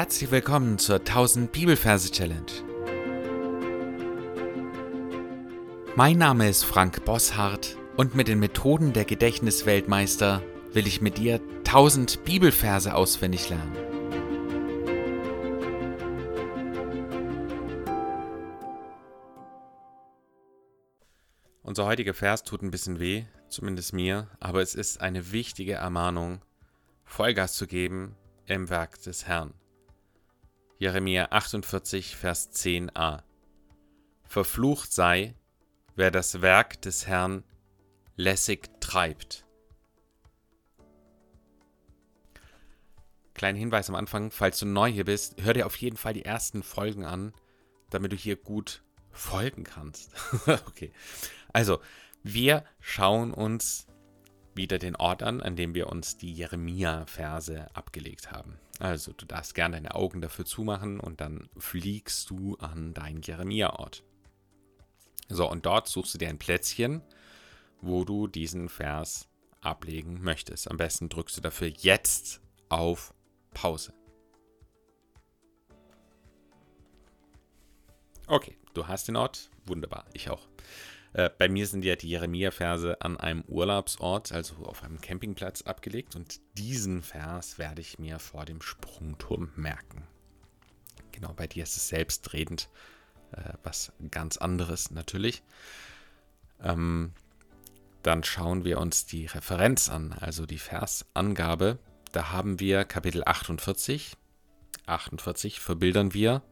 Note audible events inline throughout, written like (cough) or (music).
Herzlich willkommen zur 1000 Bibelverse Challenge. Mein Name ist Frank Bosshardt und mit den Methoden der Gedächtnisweltmeister will ich mit dir 1000 Bibelverse auswendig lernen. Unser heutiger Vers tut ein bisschen weh, zumindest mir, aber es ist eine wichtige Ermahnung, Vollgas zu geben im Werk des Herrn. Jeremia 48, Vers 10a. Verflucht sei, wer das Werk des Herrn lässig treibt. Kleinen Hinweis am Anfang, falls du neu hier bist, hör dir auf jeden Fall die ersten Folgen an, damit du hier gut folgen kannst. (laughs) okay. Also, wir schauen uns wieder den Ort an, an dem wir uns die Jeremia-Verse abgelegt haben. Also du darfst gerne deine Augen dafür zumachen und dann fliegst du an deinen Jeremia-Ort. So, und dort suchst du dir ein Plätzchen, wo du diesen Vers ablegen möchtest. Am besten drückst du dafür jetzt auf Pause. Okay, du hast den Ort. Wunderbar, ich auch. Äh, bei mir sind ja die Jeremia-Verse an einem Urlaubsort, also auf einem Campingplatz, abgelegt. Und diesen Vers werde ich mir vor dem Sprungturm merken. Genau, bei dir ist es selbstredend äh, was ganz anderes natürlich. Ähm, dann schauen wir uns die Referenz an, also die Versangabe. Da haben wir Kapitel 48. 48 verbildern wir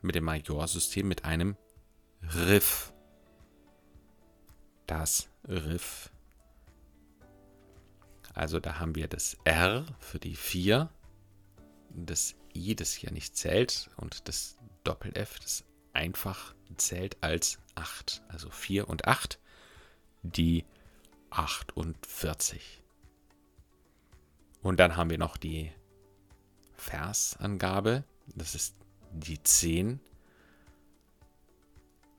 mit dem Majorsystem mit einem Riff das Riff. Also da haben wir das R für die 4, das I, das hier nicht zählt, und das Doppel-F, das einfach zählt als 8. Also 4 und 8, die 48. Und dann haben wir noch die Versangabe, das ist die 10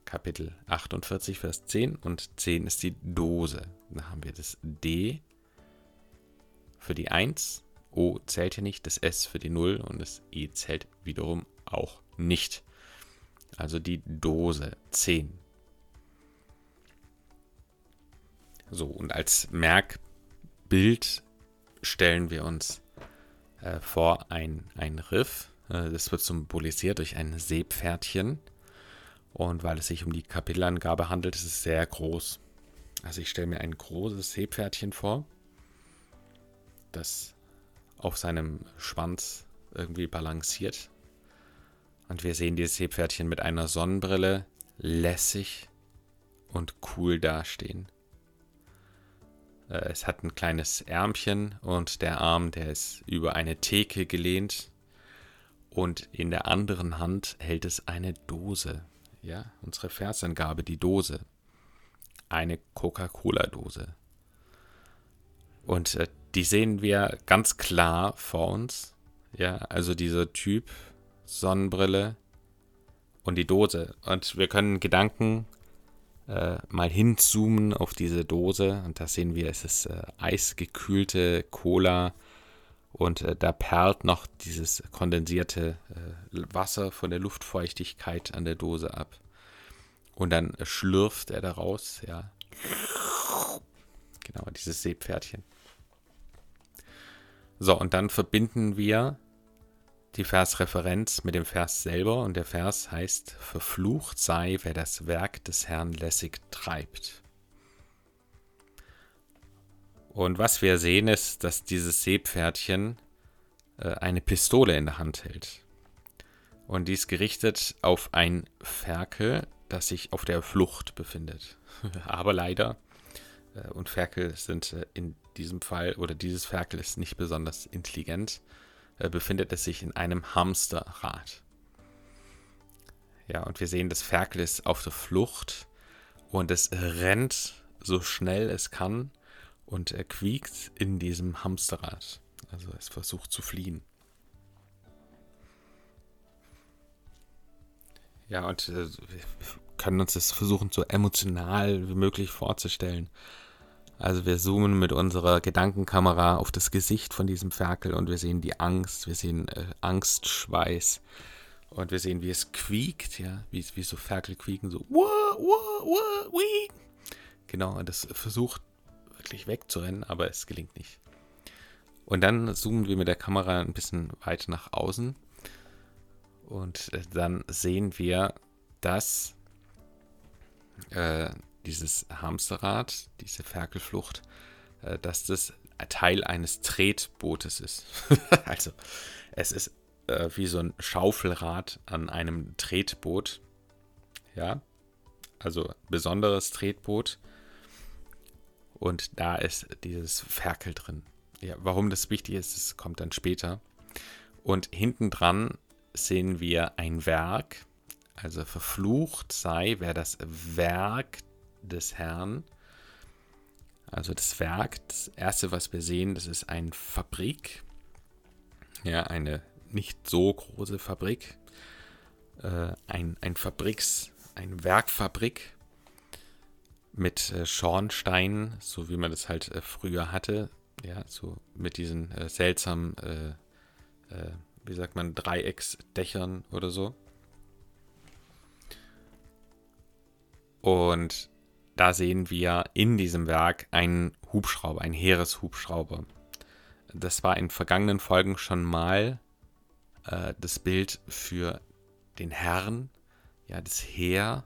Kapitel 48, Vers 10 und 10 ist die Dose. Da haben wir das D für die 1, O zählt hier nicht, das S für die 0 und das E zählt wiederum auch nicht. Also die Dose 10. So, und als Merkbild stellen wir uns äh, vor ein, ein Riff. Äh, das wird symbolisiert durch ein Seepferdchen. Und weil es sich um die Kapitelangabe handelt, ist es sehr groß. Also ich stelle mir ein großes Seepferdchen vor, das auf seinem Schwanz irgendwie balanciert. Und wir sehen dieses Seepferdchen mit einer Sonnenbrille lässig und cool dastehen. Äh, es hat ein kleines Ärmchen und der Arm, der ist über eine Theke gelehnt. Und in der anderen Hand hält es eine Dose ja, unsere Versangabe, die Dose. Eine Coca-Cola-Dose. Und äh, die sehen wir ganz klar vor uns. Ja, also dieser Typ, Sonnenbrille und die Dose. Und wir können Gedanken äh, mal hinzoomen auf diese Dose. Und da sehen wir, es ist äh, eisgekühlte Cola und äh, da perlt noch dieses kondensierte äh, Wasser von der Luftfeuchtigkeit an der Dose ab. Und dann schlürft er daraus, ja. Genau, dieses Seepferdchen. So, und dann verbinden wir die Versreferenz mit dem Vers selber. Und der Vers heißt, verflucht sei, wer das Werk des Herrn lässig treibt. Und was wir sehen ist, dass dieses Seepferdchen äh, eine Pistole in der Hand hält. Und dies gerichtet auf ein Ferkel, das sich auf der Flucht befindet. (laughs) Aber leider, äh, und Ferkel sind äh, in diesem Fall, oder dieses Ferkel ist nicht besonders intelligent, befindet es sich in einem Hamsterrad. Ja, und wir sehen, das Ferkel ist auf der Flucht und es rennt so schnell es kann und er quiekt in diesem Hamsterrad. Also es versucht zu fliehen. Ja, und äh, wir können uns das versuchen, so emotional wie möglich vorzustellen. Also wir zoomen mit unserer Gedankenkamera auf das Gesicht von diesem Ferkel und wir sehen die Angst, wir sehen äh, Angstschweiß und wir sehen, wie es quiekt, ja, wie, wie so Ferkel quieken, so wah, wah, wah, wee. Genau, und es versucht wirklich wegzurennen, aber es gelingt nicht. Und dann zoomen wir mit der Kamera ein bisschen weiter nach außen und äh, dann sehen wir, dass äh, dieses Hamsterrad, diese Ferkelflucht, äh, dass das Teil eines Tretbootes ist. (laughs) also es ist äh, wie so ein Schaufelrad an einem Tretboot. Ja, also besonderes Tretboot. Und da ist dieses Ferkel drin. Ja, warum das wichtig ist, das kommt dann später. Und hinten dran sehen wir ein Werk. Also verflucht sei, wer das Werk des Herrn. Also das Werk, das erste, was wir sehen, das ist eine Fabrik. Ja, eine nicht so große Fabrik. Äh, ein, ein Fabriks, eine Werkfabrik mit äh, Schornsteinen, so wie man das halt äh, früher hatte. Ja, so mit diesen äh, seltsamen, äh, wie sagt man, Dreiecksdächern oder so. Und da sehen wir in diesem Werk einen Hubschrauber, einen Heereshubschrauber. Das war in vergangenen Folgen schon mal das Bild für den Herrn, ja, das Heer,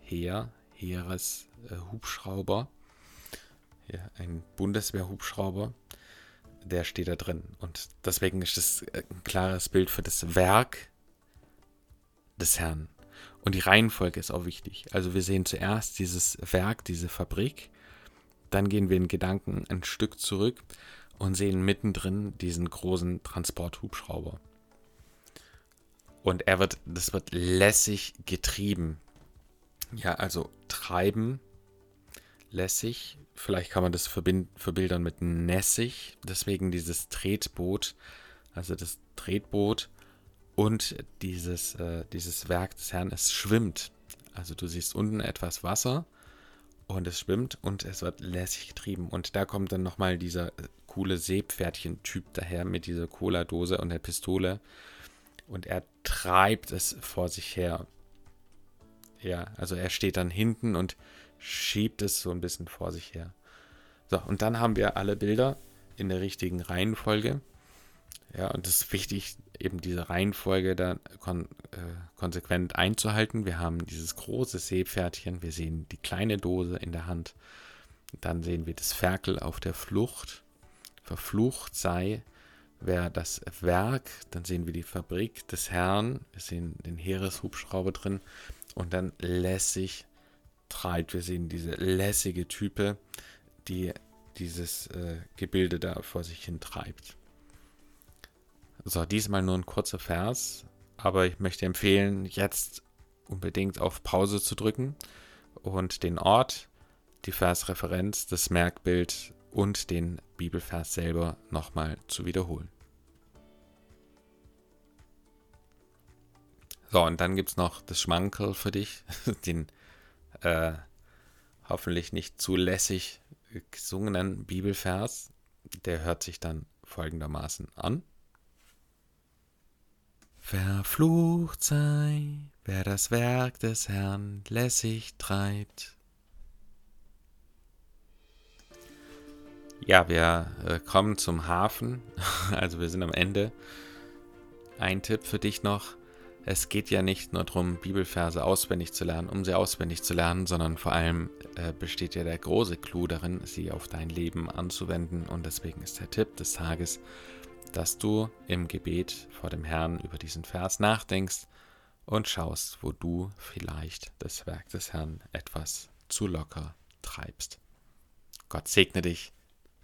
Heer, Heereshubschrauber. Äh, ja, ein Bundeswehrhubschrauber, der steht da drin. Und deswegen ist das ein klares Bild für das Werk des Herrn. Und die Reihenfolge ist auch wichtig. Also wir sehen zuerst dieses Werk, diese Fabrik, dann gehen wir in Gedanken ein Stück zurück und sehen mittendrin diesen großen Transporthubschrauber. Und er wird, das wird lässig getrieben. Ja, also treiben, lässig. Vielleicht kann man das verbildern mit nässig. Deswegen dieses Tretboot. Also das Tretboot und dieses, äh, dieses Werk des Herrn, es schwimmt. Also du siehst unten etwas Wasser und es schwimmt und es wird lässig getrieben. Und da kommt dann nochmal dieser äh, coole Seepferdchen-Typ daher mit dieser Cola-Dose und der Pistole. Und er treibt es vor sich her. Ja, also er steht dann hinten und schiebt es so ein bisschen vor sich her. So, und dann haben wir alle Bilder in der richtigen Reihenfolge. Ja, und es ist wichtig, eben diese Reihenfolge da kon äh, konsequent einzuhalten. Wir haben dieses große Seepferdchen, wir sehen die kleine Dose in der Hand, dann sehen wir das Ferkel auf der Flucht. Verflucht sei, wer das Werk, dann sehen wir die Fabrik des Herrn, wir sehen den Heereshubschrauber drin und dann lässig treibt. Wir sehen diese lässige Type, die dieses äh, Gebilde da vor sich hin treibt. So, diesmal nur ein kurzer Vers, aber ich möchte empfehlen, jetzt unbedingt auf Pause zu drücken und den Ort, die Versreferenz, das Merkbild und den Bibelvers selber nochmal zu wiederholen. So, und dann gibt es noch das Schmankerl für dich, (laughs) den äh, hoffentlich nicht zu lässig gesungenen Bibelvers. Der hört sich dann folgendermaßen an. Verflucht sei, wer das Werk des Herrn lässig treibt. Ja, wir äh, kommen zum Hafen, (laughs) also wir sind am Ende. Ein Tipp für dich noch. Es geht ja nicht nur darum, Bibelverse auswendig zu lernen, um sie auswendig zu lernen, sondern vor allem äh, besteht ja der große Clou darin, sie auf dein Leben anzuwenden. Und deswegen ist der Tipp des Tages, dass du im Gebet vor dem Herrn über diesen Vers nachdenkst und schaust, wo du vielleicht das Werk des Herrn etwas zu locker treibst. Gott segne dich.